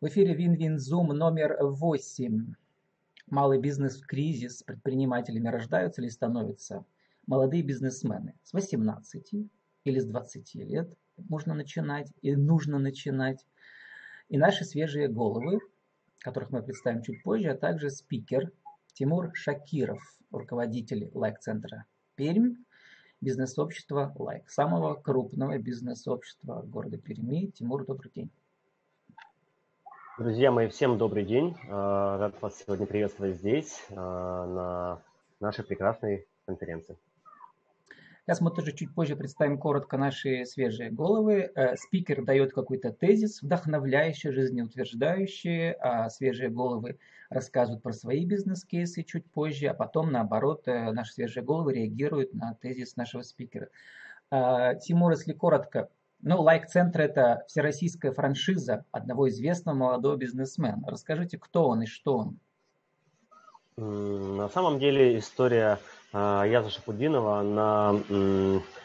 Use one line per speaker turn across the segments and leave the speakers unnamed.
В эфире Вин-Вин-Зум номер 8. Малый бизнес в кризис. Предпринимателями рождаются или становятся молодые бизнесмены с 18 или с 20 лет можно начинать и нужно начинать. И наши свежие головы, которых мы представим чуть позже, а также спикер Тимур Шакиров, руководитель лайк-центра Пермь, бизнес-общества лайк, самого крупного бизнес-общества города Перми. Тимур, добрый день.
Друзья мои, всем добрый день. А, рад вас сегодня приветствовать здесь, а, на нашей прекрасной конференции.
Сейчас мы тоже чуть позже представим коротко наши свежие головы. Э, спикер дает какой-то тезис, вдохновляющий, жизнеутверждающий, а свежие головы рассказывают про свои бизнес-кейсы чуть позже, а потом, наоборот, э, наши свежие головы реагируют на тезис нашего спикера. Тимур, если коротко, ну, лайк-центр – это всероссийская франшиза одного известного молодого бизнесмена. Расскажите, кто он и что он?
На самом деле история а, Яза Шапудинова, она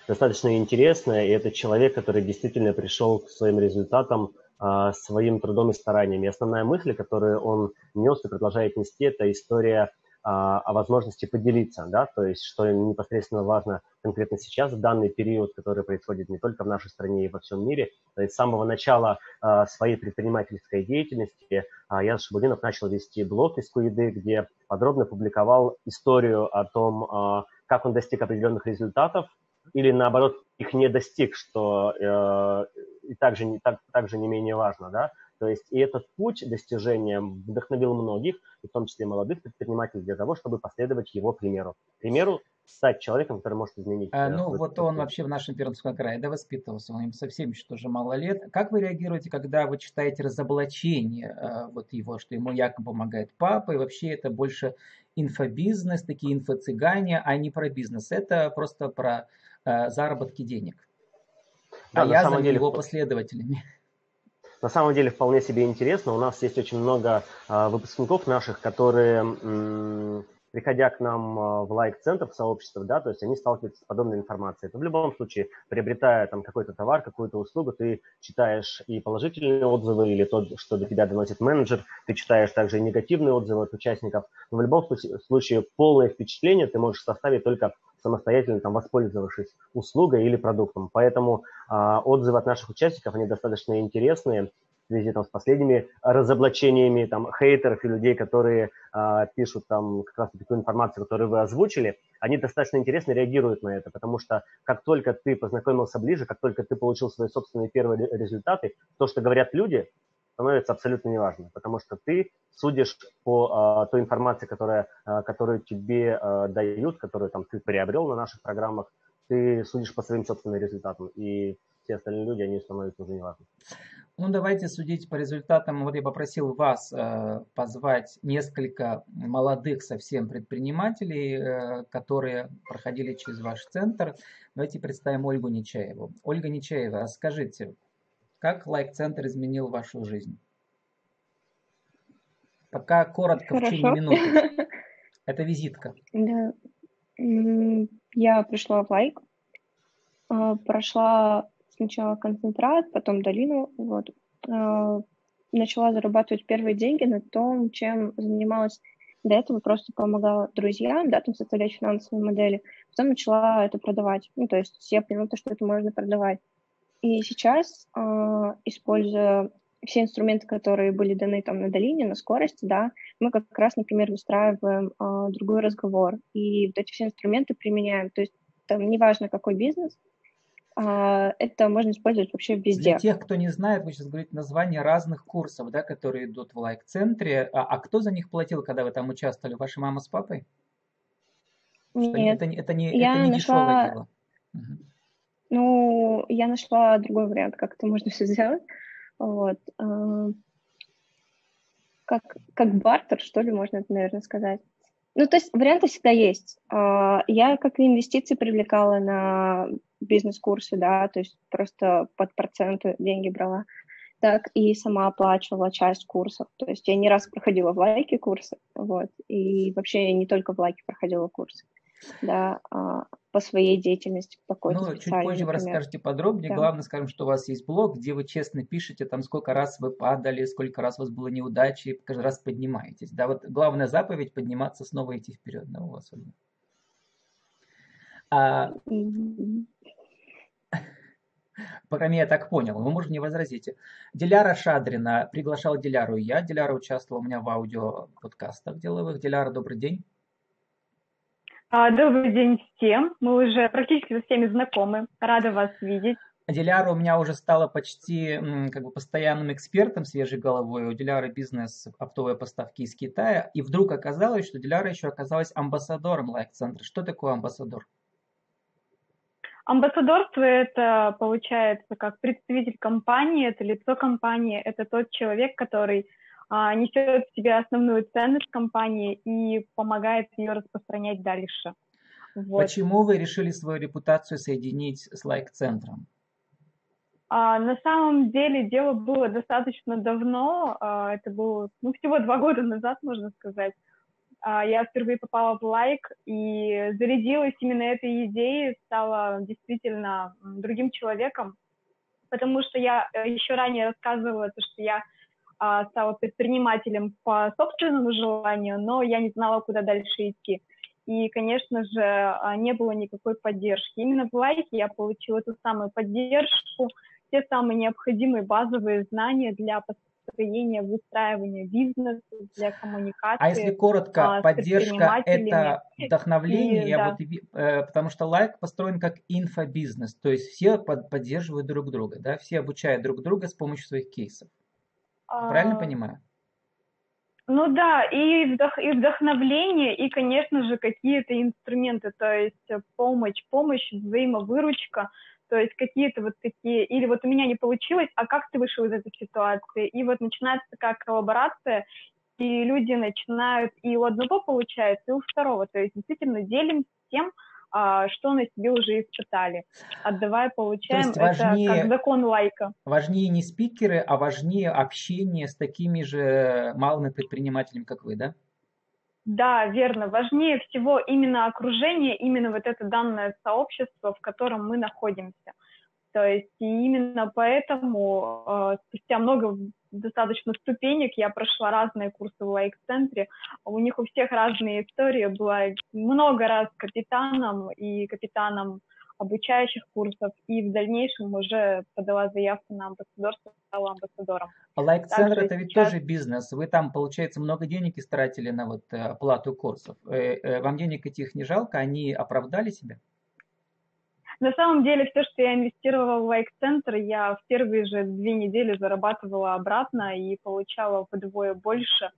достаточно интересная, и это человек, который действительно пришел к своим результатам а, своим трудом и стараниями. И основная мысль, которую он нес и продолжает нести, это история о возможности поделиться, да, то есть что непосредственно важно конкретно сейчас, в данный период, который происходит не только в нашей стране и во всем мире. То есть с самого начала а, своей предпринимательской деятельности а, Ян Шабудинов начал вести блог из Куиды, где подробно публиковал историю о том, а, как он достиг определенных результатов, или наоборот их не достиг, что э, и также, не, так, также не менее важно, да, то есть и этот путь достижения вдохновил многих, в том числе молодых предпринимателей, для того, чтобы последовать его примеру. Примеру стать человеком, который может изменить.
А, ну, вот он вообще в нашем Пермском крае, да, воспитывался, он им совсем еще тоже мало лет. Как вы реагируете, когда вы читаете разоблачение а, вот его, что ему якобы помогает папа, и вообще это больше инфобизнес, такие инфо-цыгане, а не про бизнес. Это просто про а, заработки денег. Да, а я за деле... его последователями.
На самом деле вполне себе интересно. У нас есть очень много э, выпускников наших, которые, м, приходя к нам э, в лайк-центр, в сообщество, да, то есть они сталкиваются с подобной информацией. То в любом случае, приобретая там какой-то товар, какую-то услугу, ты читаешь и положительные отзывы, или то, что до тебя доносит менеджер, ты читаешь также и негативные отзывы от участников. Но в любом случае, случае полное впечатление ты можешь составить только самостоятельно там, воспользовавшись услугой или продуктом. Поэтому а, отзывы от наших участников, они достаточно интересные в связи там, с последними разоблачениями там, хейтеров и людей, которые а, пишут там как раз такую информацию, которую вы озвучили, они достаточно интересно реагируют на это, потому что как только ты познакомился ближе, как только ты получил свои собственные первые результаты, то, что говорят люди, становится абсолютно неважно, потому что ты судишь по а, той информации, которая, а, которую тебе а, дают, которую там, ты приобрел на наших программах, ты судишь по своим собственным результатам, и все остальные люди, они становятся уже неважны.
Ну, давайте судить по результатам. Вот я попросил вас э, позвать несколько молодых совсем предпринимателей, э, которые проходили через ваш центр. Давайте представим Ольгу Нечаеву. Ольга Нечаева, расскажите, как лайк-центр изменил вашу жизнь? Пока коротко, Хорошо. в течение минуты. Это визитка.
Да. Я пришла в лайк, а, прошла сначала концентрат, потом долину, вот. А, начала зарабатывать первые деньги на том, чем занималась до этого, просто помогала друзьям, да, там составлять финансовые модели. Потом начала это продавать. Ну, то есть я поняла, что это можно продавать. И сейчас, э, используя все инструменты, которые были даны там на долине, на скорости, да, мы как раз, например, выстраиваем э, другой разговор, и вот эти все инструменты применяем. То есть там неважно, какой бизнес, э, это можно использовать вообще везде.
Для тех, кто не знает, вы сейчас говорите название разных курсов, да, которые идут в лайк-центре. А, а кто за них платил, когда вы там участвовали? Ваша мама с папой?
Нет,
это, это не, я это не нашла... дешевое дело. Угу.
Ну, я нашла другой вариант, как это можно все сделать. Вот. А, как, как бартер, что ли, можно это, наверное, сказать. Ну, то есть варианты всегда есть. А, я как инвестиции привлекала на бизнес-курсы, да, то есть просто под проценты деньги брала, так и сама оплачивала часть курсов. То есть я не раз проходила в лайке курсы, вот, и вообще не только в лайке проходила курсы, да, а, по своей деятельности, какой-то
Ну, чуть позже вы расскажете подробнее. Да. Главное, скажем, что у вас есть блог, где вы честно пишете, там, сколько раз вы падали, сколько раз у вас было неудачи, и каждый раз поднимаетесь. Да, вот главная заповедь – подниматься, снова идти вперед. Да, у вас. А, по крайней мере, я так понял. Вы, может, не возразите. Диляра Шадрина. Приглашал Диляру я. Диляра участвовала у меня в аудио-подкастах деловых. Диляра, добрый день.
А, добрый день всем. Мы уже практически со всеми знакомы. Рада вас видеть.
Диляра у меня уже стала почти как бы постоянным экспертом свежей головой. У Диляры бизнес оптовые поставки из Китая. И вдруг оказалось, что Диляра еще оказалась амбассадором лайк-центра. Что такое амбассадор?
Амбассадорство – это, получается, как представитель компании, это лицо компании, это тот человек, который несет в себе основную ценность компании и помогает ее распространять дальше.
Вот. Почему вы решили свою репутацию соединить с лайк-центром?
А, на самом деле дело было достаточно давно, а, это было ну, всего два года назад, можно сказать. А, я впервые попала в лайк и зарядилась именно этой идеей, стала действительно другим человеком, потому что я э, еще ранее рассказывала, то, что я а, стала предпринимателем по собственному желанию, но я не знала, куда дальше идти. И, конечно же, а, не было никакой поддержки. Именно в лайке я получила ту самую поддержку, те самые необходимые базовые знания для построения, выстраивания бизнеса, для коммуникации.
А если коротко, а, поддержка – это вдохновление, и, да. вот, э, потому что лайк построен как инфобизнес, то есть все под, поддерживают друг друга, да, все обучают друг друга с помощью своих кейсов. Правильно а... понимаю?
Ну да, и, вдох, и вдохновление, и, конечно же, какие-то инструменты, то есть помощь, помощь, взаимовыручка, то есть какие-то вот такие, или вот у меня не получилось, а как ты вышел из этой ситуации? И вот начинается такая коллаборация, и люди начинают, и у одного получается, и у второго. То есть действительно делимся тем, что на себе уже испытали. Отдавая, получаем,
То есть важнее,
это как закон лайка.
Важнее не спикеры, а важнее общение с такими же малыми предпринимателями, как вы, да?
Да, верно. Важнее всего именно окружение, именно вот это данное сообщество, в котором мы находимся. То есть и именно поэтому э, спустя много достаточно ступенек я прошла разные курсы в лайк-центре. У них у всех разные истории. Была много раз капитаном и капитаном обучающих курсов, и в дальнейшем уже подала заявку на амбассадорство, стала амбассадором.
А лайк-центр это ведь сейчас... тоже бизнес. Вы там, получается, много денег истратили на вот э, оплату курсов. Э, э, вам денег этих не жалко? Они оправдали себя?
На самом деле, все, что я инвестировала в лайк-центр, я в первые же две недели зарабатывала обратно и получала вдвое больше,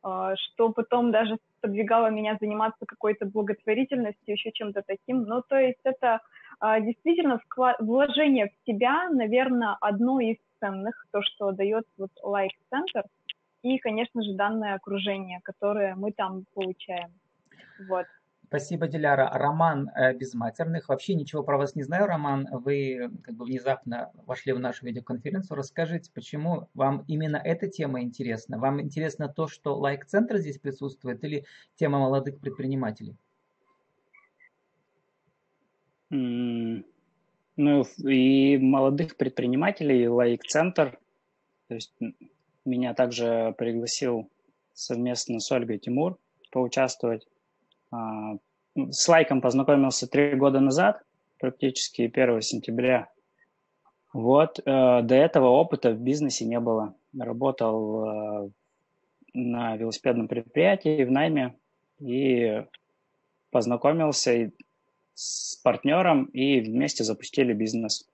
что потом даже подвигало меня заниматься какой-то благотворительностью, еще чем-то таким. Ну, то есть это а, действительно вложение в себя, наверное, одно из ценных, то, что дает вот лайк-центр, и, конечно же, данное окружение, которое мы там получаем. Вот.
Спасибо, Диляра. Роман э, Безматерных. Вообще ничего про вас не знаю, Роман. Вы как бы внезапно вошли в нашу видеоконференцию. Расскажите, почему вам именно эта тема интересна? Вам интересно то, что лайк-центр здесь присутствует или тема молодых предпринимателей?
Ну, и молодых предпринимателей, лайк-центр. То есть меня также пригласил совместно с Ольгой Тимур поучаствовать с лайком познакомился три года назад, практически 1 сентября. Вот, э, до этого опыта в бизнесе не было. Работал э, на велосипедном предприятии в найме и познакомился с партнером и вместе запустили бизнес.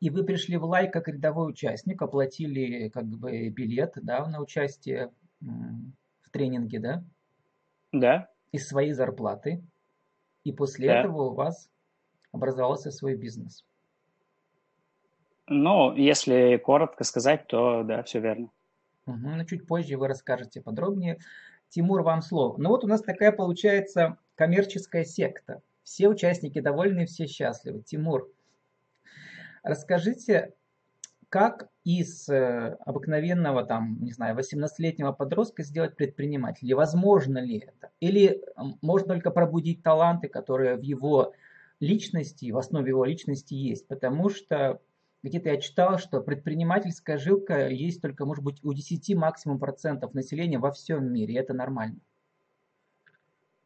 И вы пришли в лайк как рядовой участник, оплатили как бы билет да, на участие в тренинге, да?
Да
из своей зарплаты, и после да. этого у вас образовался свой бизнес.
Ну, если коротко сказать, то да, все верно.
Угу, но чуть позже вы расскажете подробнее. Тимур, вам слово. Ну вот у нас такая получается коммерческая секта. Все участники довольны, все счастливы. Тимур, расскажите, как из э, обыкновенного, там, не знаю, 18-летнего подростка сделать предпринимателя? Возможно ли это? Или можно только пробудить таланты, которые в его личности, в основе его личности есть, потому что где-то я читал, что предпринимательская жилка есть только, может быть, у 10 максимум процентов населения во всем мире, и это нормально.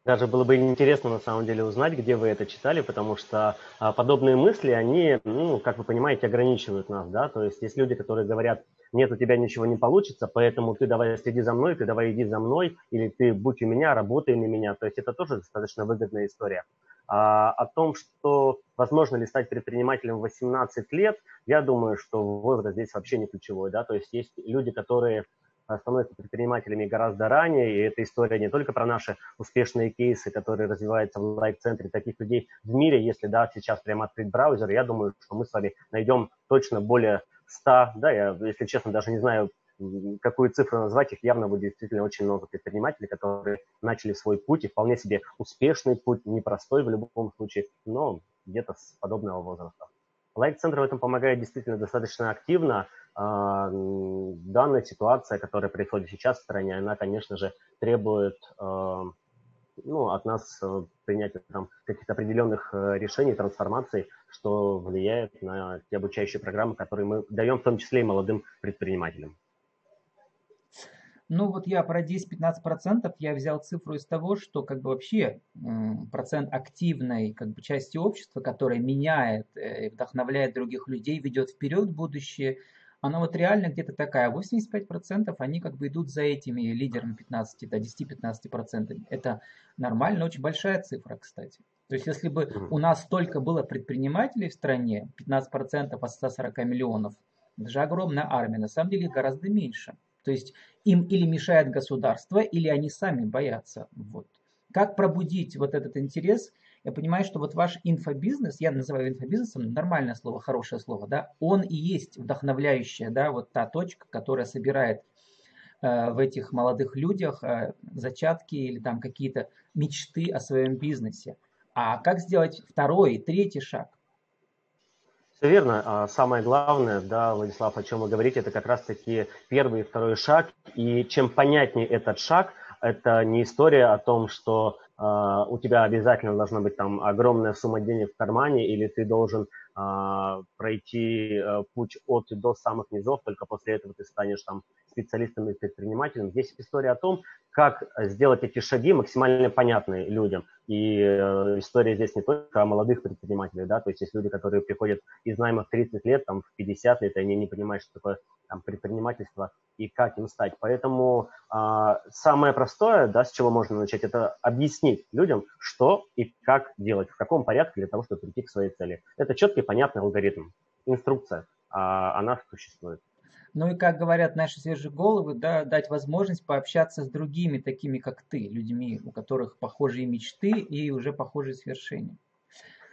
Даже было бы интересно на самом деле узнать, где вы это читали, потому что а, подобные мысли, они, ну, как вы понимаете, ограничивают нас, да, то есть есть люди, которые говорят, нет, у тебя ничего не получится, поэтому ты давай следи за мной, ты давай иди за мной, или ты будь у меня, работай на меня, то есть это тоже достаточно выгодная история. А, о том, что возможно ли стать предпринимателем в 18 лет, я думаю, что возраст здесь вообще не ключевой, да, то есть есть люди, которые становятся предпринимателями гораздо ранее, и эта история не только про наши успешные кейсы, которые развиваются в лайк-центре таких людей в мире, если, да, сейчас прямо открыть браузер, я думаю, что мы с вами найдем точно более 100, да, я, если честно, даже не знаю, какую цифру назвать, их явно будет действительно очень много предпринимателей, которые начали свой путь, и вполне себе успешный путь, непростой в любом случае, но где-то с подобного возраста. Лайк-центр в этом помогает действительно достаточно активно. А, данная ситуация, которая происходит сейчас в стране, она, конечно же, требует а, ну, от нас э, принятия там, каких-то определенных э, решений, трансформаций, что влияет на те обучающие программы, которые мы даем в том числе и молодым предпринимателям.
Ну вот я про 10-15% я взял цифру из того, что как бы вообще процент активной как бы части общества, которая меняет, э, вдохновляет других людей, ведет вперед будущее, она вот реально где-то такая. 85% они как бы идут за этими лидерами 15, до 10-15%. Это нормально, очень большая цифра, кстати. То есть если бы у нас столько было предпринимателей в стране, 15% от 140 миллионов, это же огромная армия, на самом деле гораздо меньше. То есть им или мешает государство, или они сами боятся. Вот. Как пробудить вот этот интерес? Я понимаю, что вот ваш инфобизнес, я называю инфобизнесом, нормальное слово, хорошее слово, да, он и есть вдохновляющая, да, вот та точка, которая собирает э, в этих молодых людях э, зачатки или там какие-то мечты о своем бизнесе. А как сделать второй, третий шаг?
Все верно. А самое главное, да, Владислав, о чем вы говорите, это как раз-таки первый и второй шаг. И чем понятнее этот шаг, это не история о том, что э, у тебя обязательно должна быть там огромная сумма денег в кармане, или ты должен э, пройти э, путь от и до самых низов, только после этого ты станешь там специалистом и предпринимателем. Здесь история о том, как сделать эти шаги максимально понятные людям. И э, история здесь не только о молодых предпринимателях, да, то есть есть люди, которые приходят из найма в 30 лет, там, в 50 лет, и они не понимают, что такое там, предпринимательство и как им стать. Поэтому э, самое простое, да, с чего можно начать, это объяснить людям, что и как делать, в каком порядке для того, чтобы прийти к своей цели. Это четкий, понятный алгоритм, инструкция, э, она существует.
Ну и, как говорят наши свежие головы, да, дать возможность пообщаться с другими, такими как ты, людьми, у которых похожие мечты и уже похожие свершения.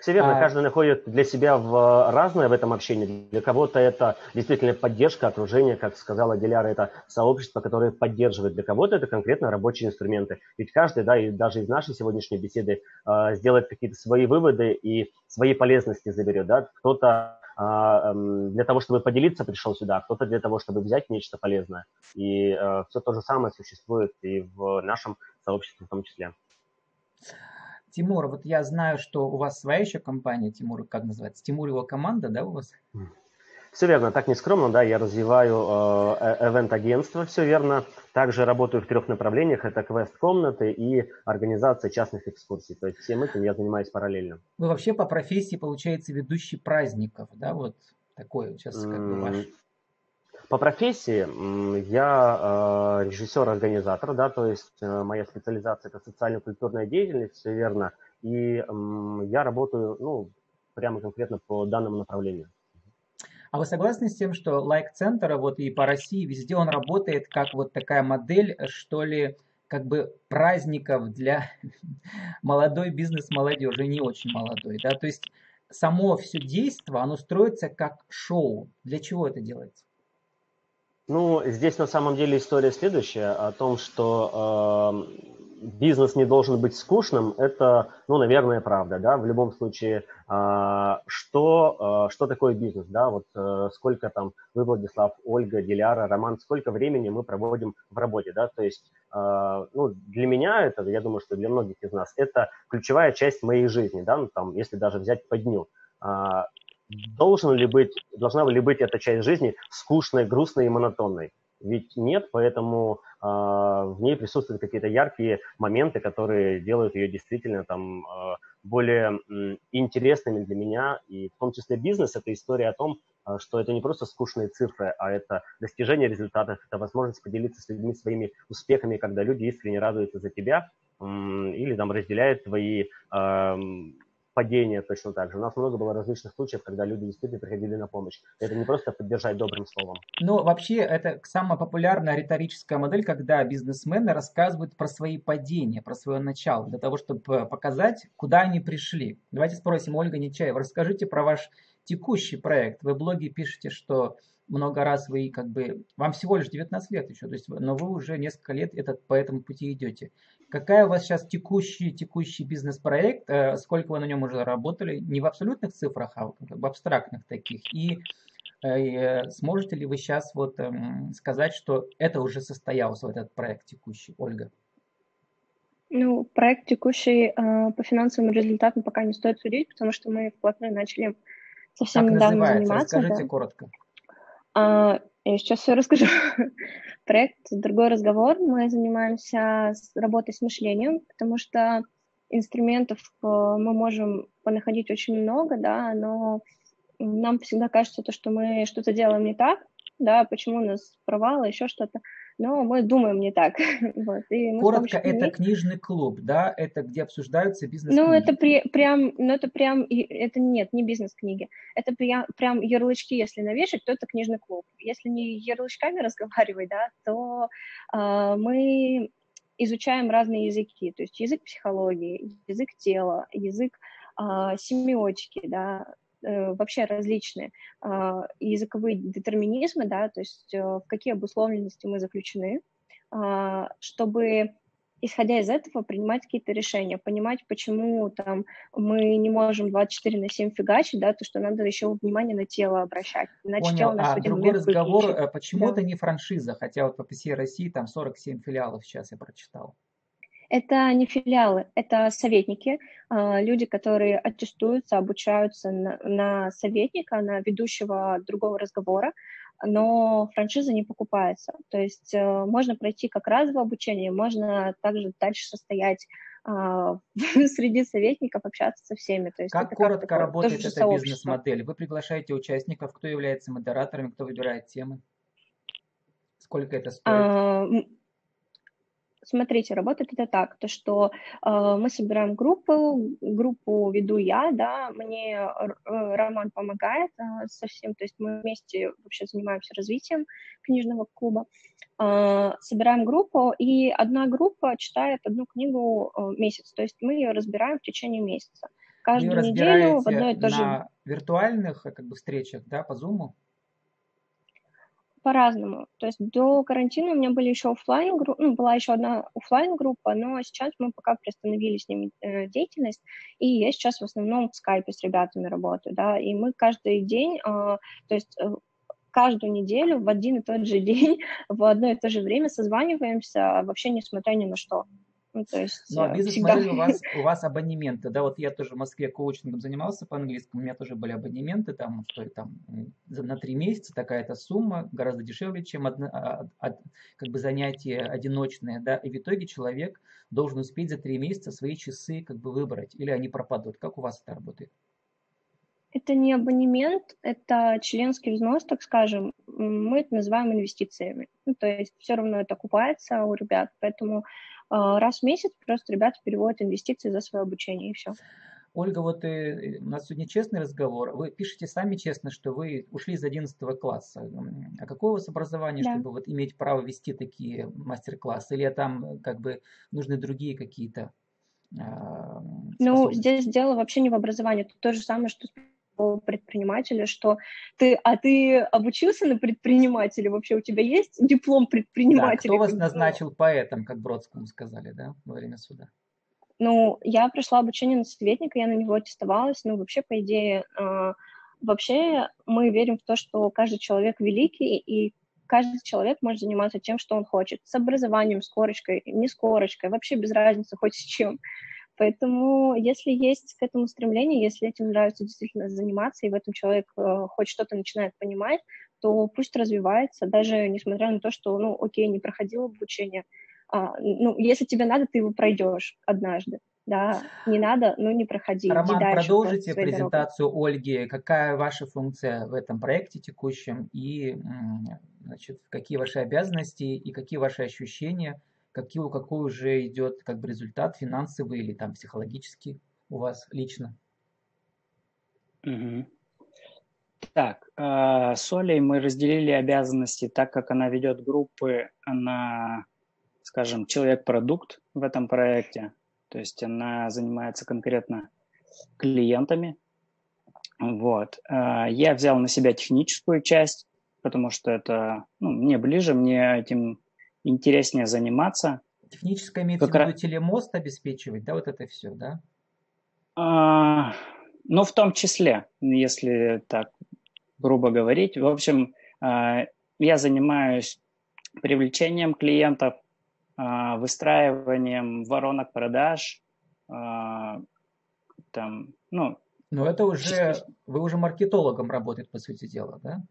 Все верно, а... каждый находит для себя в разное в этом общении. Для кого-то это действительно поддержка, окружение, как сказала Диляра, это сообщество, которое поддерживает. Для кого-то это конкретно рабочие инструменты. Ведь каждый, да, и даже из нашей сегодняшней беседы э, сделает какие-то свои выводы и свои полезности заберет. Да? Кто-то а, эм, для того, чтобы поделиться, пришел сюда, кто-то для того, чтобы взять нечто полезное. И э, все то же самое существует и в нашем сообществе в том числе.
Тимур, вот я знаю, что у вас своя еще компания, Тимур, как называется? Тимур его команда, да, у вас?
Все верно, так не скромно, да, я развиваю э, эвент-агентство, все верно. Также работаю в трех направлениях, это квест-комнаты и организация частных экскурсий. То есть всем этим я занимаюсь параллельно.
Вы вообще по профессии, получается, ведущий праздников, да, вот такой сейчас как бы ваш?
По профессии я э, режиссер-организатор, да, то есть э, моя специализация это социально-культурная деятельность, все верно, и я работаю, ну, прямо конкретно по данному направлению.
А вы согласны с тем, что лайк-центр вот и по России везде он работает как вот такая модель, что ли, как бы праздников для молодой бизнес-молодежи, не очень молодой, да, то есть само все действие, оно строится как шоу. Для чего это делается?
Ну, здесь на самом деле история следующая, о том, что э, бизнес не должен быть скучным, это, ну, наверное, правда, да, в любом случае, а, что, а, что такое бизнес, да, вот э, сколько там вы, Владислав, Ольга, Диляра, Роман, сколько времени мы проводим в работе, да, то есть, а, ну, для меня это, я думаю, что для многих из нас, это ключевая часть моей жизни, да, ну, там, если даже взять по дню, должен ли быть, должна ли быть эта часть жизни скучной, грустной и монотонной? Ведь нет, поэтому э, в ней присутствуют какие-то яркие моменты, которые делают ее действительно там э, более э, интересными для меня. И в том числе бизнес – это история о том, э, что это не просто скучные цифры, а это достижение результатов, это возможность поделиться с людьми своими успехами, когда люди искренне радуются за тебя э, или там разделяют твои э, падения точно так же. У нас много было различных случаев, когда люди действительно приходили на помощь. Это не просто поддержать добрым словом.
Ну, вообще, это самая популярная риторическая модель, когда бизнесмены рассказывают про свои падения, про свое начало, для того, чтобы показать, куда они пришли. Давайте спросим Ольга Нечаева, расскажите про ваш текущий проект. Вы в блоге пишете, что много раз вы как бы, вам всего лишь 19 лет еще, то есть, но вы уже несколько лет этот, по этому пути идете. Какая у вас сейчас текущий, текущий бизнес-проект, э, сколько вы на нем уже работали, не в абсолютных цифрах, а в абстрактных таких, и э, сможете ли вы сейчас вот эм, сказать, что это уже состоялся, вот этот проект текущий, Ольга?
Ну, проект текущий э, по финансовым результатам пока не стоит судить, потому что мы вплотную начали совсем
как
недавно
называется?
заниматься.
Расскажите
да.
коротко.
А, я сейчас все расскажу. Проект «Другой разговор». Мы занимаемся работой с мышлением, потому что инструментов э, мы можем понаходить очень много, да, но нам всегда кажется то, что мы что-то делаем не так, да, почему у нас провалы, еще что-то но мы думаем не так.
вот, и Коротко, это них... книжный клуб, да? Это где обсуждаются бизнес-книги?
Ну, это при, прям, ну, это прям, это нет, не бизнес-книги. Это прям, прям ярлычки, если навешать, то это книжный клуб. Если не ярлычками разговаривать, да, то э, мы изучаем разные языки, то есть язык психологии, язык тела, язык э, семиотики, да, вообще различные а, языковые детерминизмы, да, то есть э, в какие обусловленности мы заключены, а, чтобы исходя из этого, принимать какие-то решения, понимать, почему там мы не можем 24 на 7 фигачить, да, то, что надо еще внимание на тело обращать.
Иначе Понял. тело нас а другой разговор, выключит. Э, почему да. это не франшиза, хотя вот по всей России там 47 филиалов сейчас я прочитал.
Это не филиалы, это советники, а, люди, которые аттестуются, обучаются на, на советника, на ведущего другого разговора, но франшиза не покупается. То есть э, можно пройти как разовое обучение, можно также дальше состоять а, среди советников, общаться со всеми. То есть
как коротко как работает эта бизнес-модель? Вы приглашаете участников, кто является модераторами, кто выбирает темы? Сколько это стоит?
Смотрите, работает это так, то что э, мы собираем группу, группу веду я, да, мне э, Роман помогает э, со всем, то есть мы вместе вообще занимаемся развитием книжного клуба. Э, собираем группу, и одна группа читает одну книгу э, месяц, то есть мы ее разбираем в течение месяца.
Каждую неделю в одной и то же... на виртуальных как бы, встречах, да, по Zoom?
По-разному. То есть до карантина у меня были еще офлайн группа, ну, была еще одна офлайн группа, но сейчас мы пока приостановили с ними э, деятельность, и я сейчас в основном в скайпе с ребятами работаю, да, и мы каждый день, э, то есть э, каждую неделю в один и тот же день в одно и то же время созваниваемся, вообще несмотря ни на что.
Ну, то есть, ну, а бизнес-модель всегда... у вас, у вас абонементы, да, вот я тоже в Москве коучингом занимался по-английскому, у меня тоже были абонементы, там, что там, на три месяца такая-то сумма, гораздо дешевле, чем одно, а, а, как бы занятие одиночное, да, и в итоге человек должен успеть за три месяца свои часы как бы выбрать, или они пропадут. Как у вас это работает?
Это не абонемент, это членский взнос, так скажем. Мы это называем инвестициями. Ну, то есть все равно это окупается у ребят, поэтому раз в месяц просто ребята переводят инвестиции за свое обучение и все.
Ольга, вот э, у нас сегодня честный разговор. Вы пишете сами честно, что вы ушли из 11 класса. А какое у вас образование, да. чтобы вот иметь право вести такие мастер-классы? Или там как бы нужны другие какие-то
э, Ну, здесь дело вообще не в образовании. Это то же самое, что предпринимателя, что ты, а ты обучился на предпринимателя, вообще у тебя есть диплом предпринимателя?
Да, кто вас назначил поэтом, как Бродскому сказали, да, во время суда?
Ну, я прошла обучение на советника, я на него аттестовалась, ну, вообще, по идее, э, вообще мы верим в то, что каждый человек великий, и каждый человек может заниматься тем, что он хочет, с образованием, с корочкой, не с корочкой, вообще без разницы, хоть с чем. Поэтому, если есть к этому стремление, если этим нравится действительно заниматься, и в этом человек э, хоть что-то начинает понимать, то пусть развивается, даже несмотря на то, что, ну, окей, не проходил обучение. А, ну, если тебе надо, ты его пройдешь однажды. Да, не надо, ну не проходи.
Роман, продолжите презентацию дорогой. Ольги. Какая ваша функция в этом проекте текущем и значит, какие ваши обязанности и какие ваши ощущения какие, какой уже идет как бы результат финансовый или там психологический у вас лично?
Угу. Так, э, с Олей мы разделили обязанности, так как она ведет группы, она, скажем, человек-продукт в этом проекте, то есть она занимается конкретно клиентами. Вот. Э, я взял на себя техническую часть, потому что это ну, мне ближе, мне этим интереснее заниматься.
Техническое имеется как в виду телемост обеспечивать, да, вот это все, да?
А, ну, в том числе, если так грубо говорить. В общем, а, я занимаюсь привлечением клиентов, а, выстраиванием воронок продаж, а, там, ну...
Но это уже, вы уже маркетологом работаете, по сути дела, да?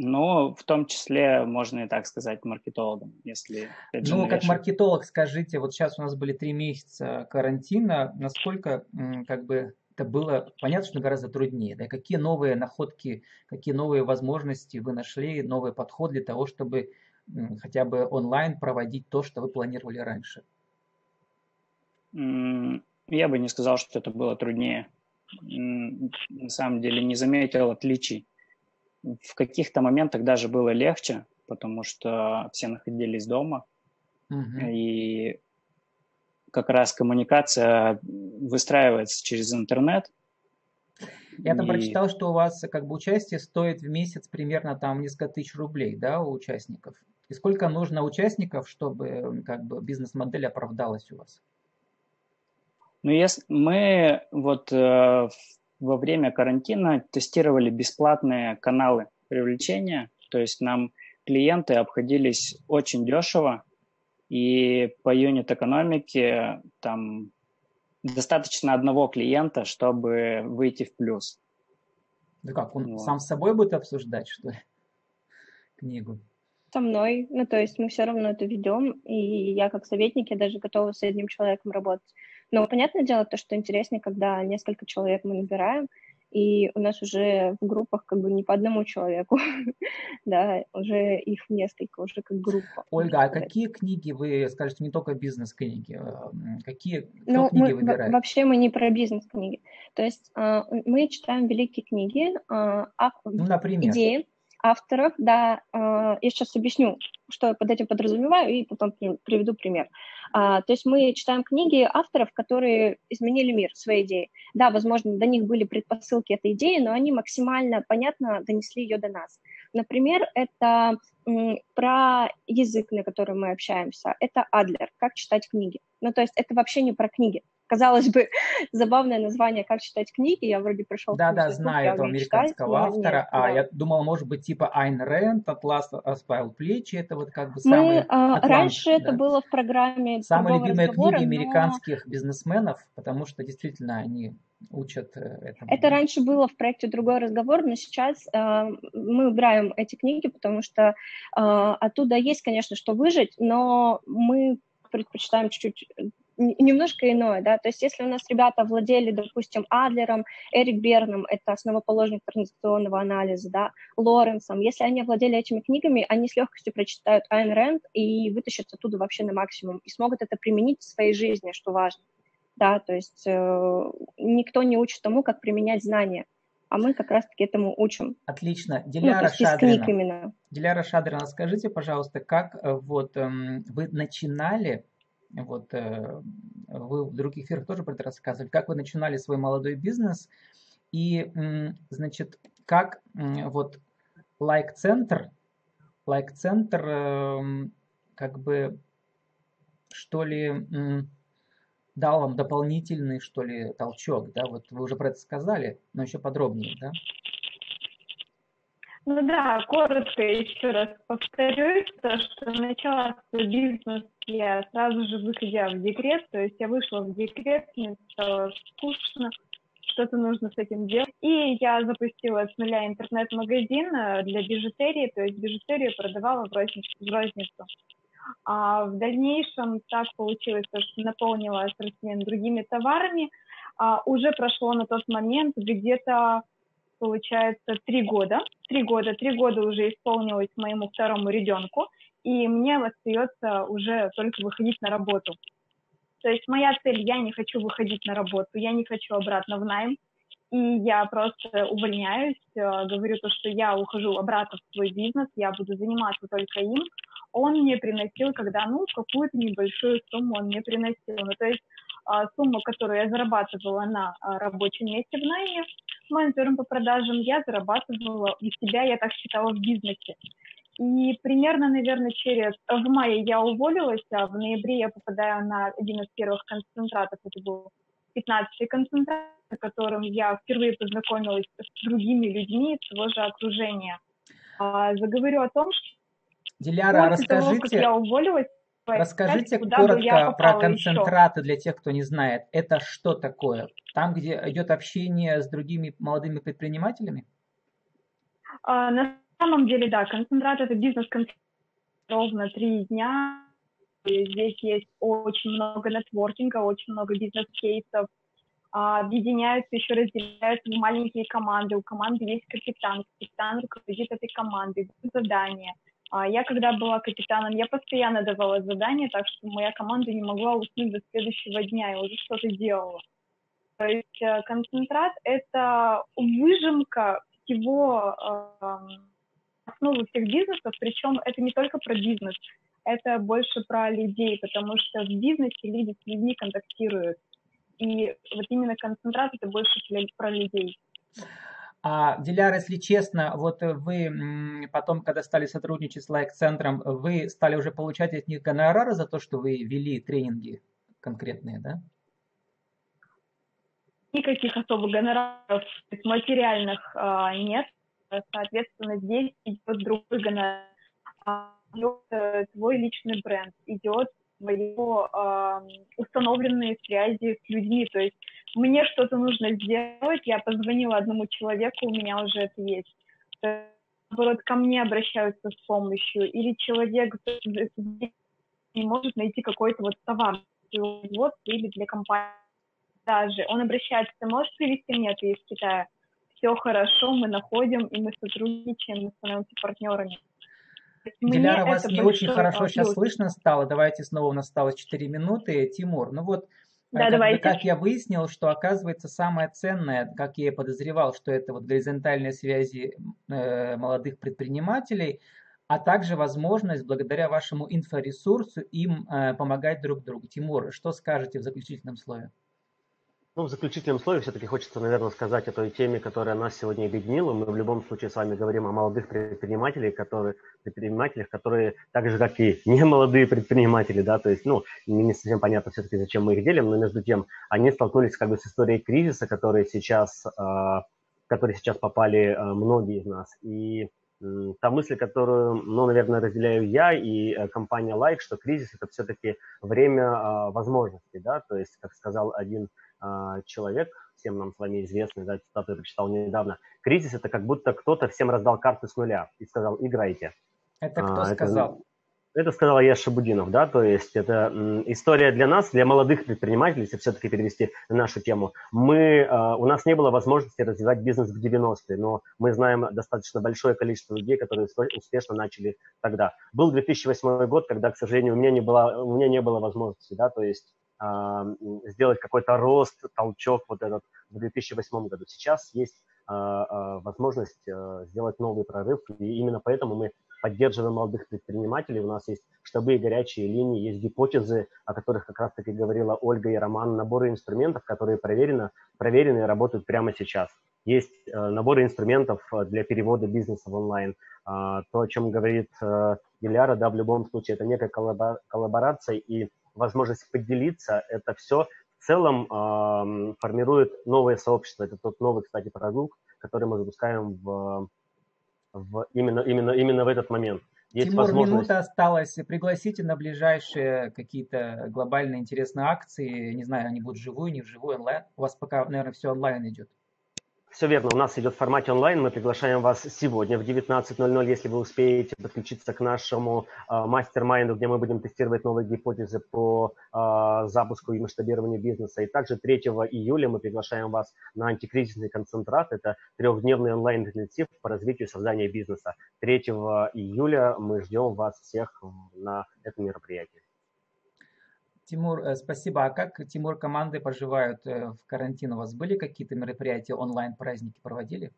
Ну, в том числе, можно и так сказать, маркетологом, если...
Ну, как маркетолог, скажите, вот сейчас у нас были три месяца карантина, насколько как бы это было, понятно, что гораздо труднее, да, какие новые находки, какие новые возможности вы нашли, новый подход для того, чтобы хотя бы онлайн проводить то, что вы планировали раньше?
Я бы не сказал, что это было труднее. На самом деле не заметил отличий в каких-то моментах даже было легче, потому что все находились дома, угу. и как раз коммуникация выстраивается через интернет.
Я там и... прочитал, что у вас как бы участие стоит в месяц примерно там несколько тысяч рублей, да, у участников. И сколько нужно участников, чтобы как бы бизнес-модель оправдалась у вас?
Ну, если мы вот э, во время карантина тестировали бесплатные каналы привлечения, то есть нам клиенты обходились очень дешево, и по юнит-экономике там достаточно одного клиента, чтобы выйти в плюс.
Да как, он вот. сам с собой будет обсуждать, что ли, книгу?
Со мной, ну то есть мы все равно это ведем, и я как советник, я даже готова с одним человеком работать. Но понятное дело, то, что интереснее, когда несколько человек мы набираем, и у нас уже в группах как бы не по одному человеку, да, уже их несколько, уже как группа.
Ольга, а какие книги вы, скажете, не только бизнес-книги, а, какие ну, книги мы, выбираете?
Вообще мы не про бизнес-книги, то есть а, мы читаем великие книги, а, ну, например. идеи, авторов, да, я сейчас объясню, что я под этим подразумеваю, и потом приведу пример. А, то есть мы читаем книги авторов, которые изменили мир своей идеей. Да, возможно, до них были предпосылки этой идеи, но они максимально понятно донесли ее до нас. Например, это про язык, на котором мы общаемся. Это Адлер, как читать книги. Ну, то есть это вообще не про книги. Казалось бы, забавное название «Как читать книги». Я вроде пришел...
Да-да, знаю этого американского читать, автора. Нет, а да. я думала, может быть, типа Айн Рэнд, «Атлас оспаял плечи». Это вот как бы самый... Мы,
а, раньше да. это было в программе
Самые любимые книги но... американских бизнесменов, потому что действительно они учат э, этому.
Это раньше было в проекте «Другой разговор», но сейчас э, мы убираем эти книги, потому что э, оттуда есть, конечно, что выжить, но мы предпочитаем чуть-чуть немножко иное, да, то есть если у нас ребята владели, допустим, Адлером, Эрик Берном, это основоположник транзакционного анализа, да, Лоренсом, если они владели этими книгами, они с легкостью прочитают Айн Рэнд и вытащат оттуда вообще на максимум и смогут это применить в своей жизни, что важно, да, то есть э, никто не учит тому, как применять знания, а мы как раз-таки этому учим.
Отлично. Ну, Диляра ну, Шадрина. Диляра Шадрина, скажите, пожалуйста, как э, вот эм, вы начинали вот э, вы в других эфирах тоже про это рассказывали, как вы начинали свой молодой бизнес И, значит, как вот лайк-центр, лайк-центр эм, как бы, что ли, дал вам дополнительный, что ли, толчок, да? Вот вы уже про это сказали, но еще подробнее, да?
Ну да, коротко еще раз повторюсь, то, что начала свой бизнес я сразу же выходя в декрет, то есть я вышла в декрет, мне стало скучно, что-то нужно с этим делать. И я запустила с нуля интернет-магазин э, для бижутерии, то есть бижутерию продавала в розницу. В розницу. А в дальнейшем так получилось, что наполнила ассортимент другими товарами. А уже прошло на тот момент где-то получается, три года. Три года, три года уже исполнилось моему второму ребенку, и мне остается уже только выходить на работу. То есть моя цель, я не хочу выходить на работу, я не хочу обратно в найм, и я просто увольняюсь, э, говорю то, что я ухожу обратно в свой бизнес, я буду заниматься только им. Он мне приносил, когда, ну, какую-то небольшую сумму он мне приносил. Ну, то есть а, сумму, которую я зарабатывала на а, рабочем месте в найме, менеджером по продажам, я зарабатывала у себя, я так считала, в бизнесе. И примерно, наверное, через... В мае я уволилась, а в ноябре я попадаю на один из первых концентратов. Это был 15-й концентрат, на котором я впервые познакомилась с другими людьми из того же окружения. А, заговорю о том, что
Диляра, расскажите, того, как я уволилась, расскажите коротко про концентраты еще. для тех, кто не знает. Это что такое? Там, где идет общение с другими молодыми предпринимателями?
А, на самом деле, да, концентрат – это бизнес ровно три дня. Здесь есть очень много нетворкинга, очень много бизнес-кейсов. А, объединяются, еще разделяются в маленькие команды. У команды есть капитан, капитан руководит этой командой, задания. А я, когда была капитаном, я постоянно давала задания, так что моя команда не могла уснуть до следующего дня и уже что-то делала. То есть э, концентрат — это выжимка всего э, основы всех бизнесов, причем это не только про бизнес, это больше про людей, потому что в бизнесе люди с людьми контактируют. И вот именно концентрат это больше про людей.
А, Диляр, если честно, вот вы потом, когда стали сотрудничать с лайк-центром, вы стали уже получать от них гонорары за то, что вы вели тренинги конкретные, да?
Никаких особых гонораров материальных а, нет. Соответственно, здесь идет другой гонорар. А, идет э, твой личный бренд, идет твои э, установленные связи с людьми. То есть мне что-то нужно сделать, я позвонила одному человеку, у меня уже это есть. Наоборот, ко мне обращаются с помощью, или человек не может найти какой-то вот товар вот или для компании даже. Он обращается, можешь привезти мне это из Китая? Все хорошо, мы находим, и мы сотрудничаем, мы становимся партнерами.
Диляра, вас не очень хорошо плюс. сейчас слышно стало. Давайте снова, у нас осталось 4 минуты. Тимур, ну вот, да, как, давайте. как я выяснил, что оказывается самое ценное, как я и подозревал, что это вот горизонтальные связи э, молодых предпринимателей, а также возможность благодаря вашему инфоресурсу им э, помогать друг другу. Тимур, что скажете в заключительном слове?
Ну, в заключительном слове все-таки хочется, наверное, сказать о той теме, которая нас сегодня объединила. Мы в любом случае с вами говорим о молодых предпринимателях, которые, предпринимателях, которые так же, как и не молодые предприниматели, да, то есть, ну, не совсем понятно все-таки, зачем мы их делим, но между тем они столкнулись как бы с историей кризиса, который сейчас, э, который сейчас попали э, многие из нас. И та мысль, которую, ну, наверное, разделяю я и э, компания Like, что кризис это все-таки время возможностей, да, то есть, как сказал один а, человек, всем нам с вами известный, да, цитату я прочитал недавно, кризис – это как будто кто-то всем раздал карты с нуля и сказал «играйте».
Это кто а, сказал?
Это, это сказал я Шабудинов, да, то есть это м, история для нас, для молодых предпринимателей, если все-таки перевести нашу тему. Мы, а, у нас не было возможности развивать бизнес в 90-е, но мы знаем достаточно большое количество людей, которые успешно начали тогда. Был 2008 год, когда, к сожалению, у меня не было, у меня не было возможности, да, то есть сделать какой-то рост, толчок вот этот в 2008 году. Сейчас есть а, а, возможность э, сделать новый прорыв, и именно поэтому мы поддерживаем молодых предпринимателей. У нас есть штабы и горячие линии, есть гипотезы, о которых как раз-таки говорила Ольга и Роман, наборы инструментов, которые проверены, проверены и работают прямо сейчас. есть наборы инструментов для перевода бизнеса в онлайн. То, о чем говорит Диляра, да, в любом случае, это некая коллаборация и возможность поделиться, это все в целом э, формирует новое сообщество. Это тот новый, кстати, продукт, который мы запускаем в, в именно, именно, именно в этот момент.
Есть Тимур, возможность... минута осталась. Пригласите на ближайшие какие-то глобальные интересные акции. Не знаю, они будут вживую, не вживую, онлайн. У вас пока, наверное, все онлайн идет.
Все верно, у нас идет в формате онлайн. Мы приглашаем вас сегодня в 19.00, если вы успеете подключиться к нашему э, мастер-майнду, где мы будем тестировать новые гипотезы по э, запуску и масштабированию бизнеса. И также 3 июля мы приглашаем вас на антикризисный концентрат. Это трехдневный онлайн-интенсив по развитию создания бизнеса. 3 июля мы ждем вас всех на этом мероприятии.
Тимур, э, спасибо. А как, Тимур, команды поживают э, в карантин? У вас были какие-то мероприятия, онлайн-праздники проводили?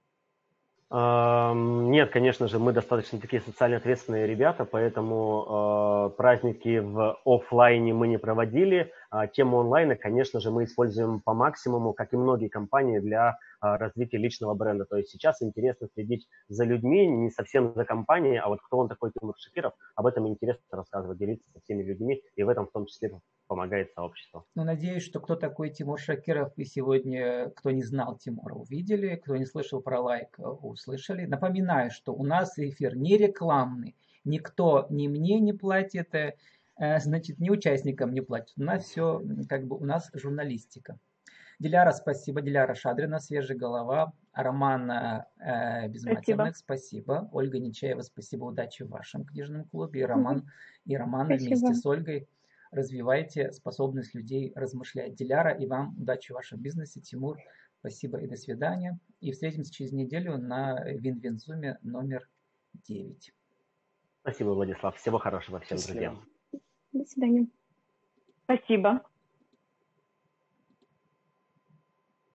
Нет, конечно же, мы достаточно такие социально ответственные ребята, поэтому э, праздники в офлайне мы не проводили. А тему онлайна, конечно же, мы используем по максимуму, как и многие компании, для а, развития личного бренда. То есть сейчас интересно следить за людьми, не совсем за компанией, а вот кто он такой Тимур Шакиров, об этом интересно рассказывать, делиться со всеми людьми, и в этом в том числе помогает сообщество.
Ну, надеюсь, что кто такой Тимур Шакиров, и сегодня, кто не знал Тимура, увидели, кто не слышал про лайк, услышали. Напоминаю, что у нас эфир не рекламный, никто ни мне не платит, э, значит, ни участникам не платит. У нас все, как бы, у нас журналистика. Диляра, спасибо. Диляра Шадрина, свежая голова. Роман э, Безматерных, спасибо. спасибо. Ольга Нечаева, спасибо. Удачи в вашем книжном клубе. И Роман, угу. и Роман вместе с Ольгой развивайте способность людей размышлять. Диляра, и вам удачи в вашем бизнесе. Тимур, спасибо и до свидания. И встретимся через неделю на WinWin Zoom е номер 9.
Спасибо, Владислав. Всего хорошего всем Счастливо. друзьям.
До свидания.
Спасибо.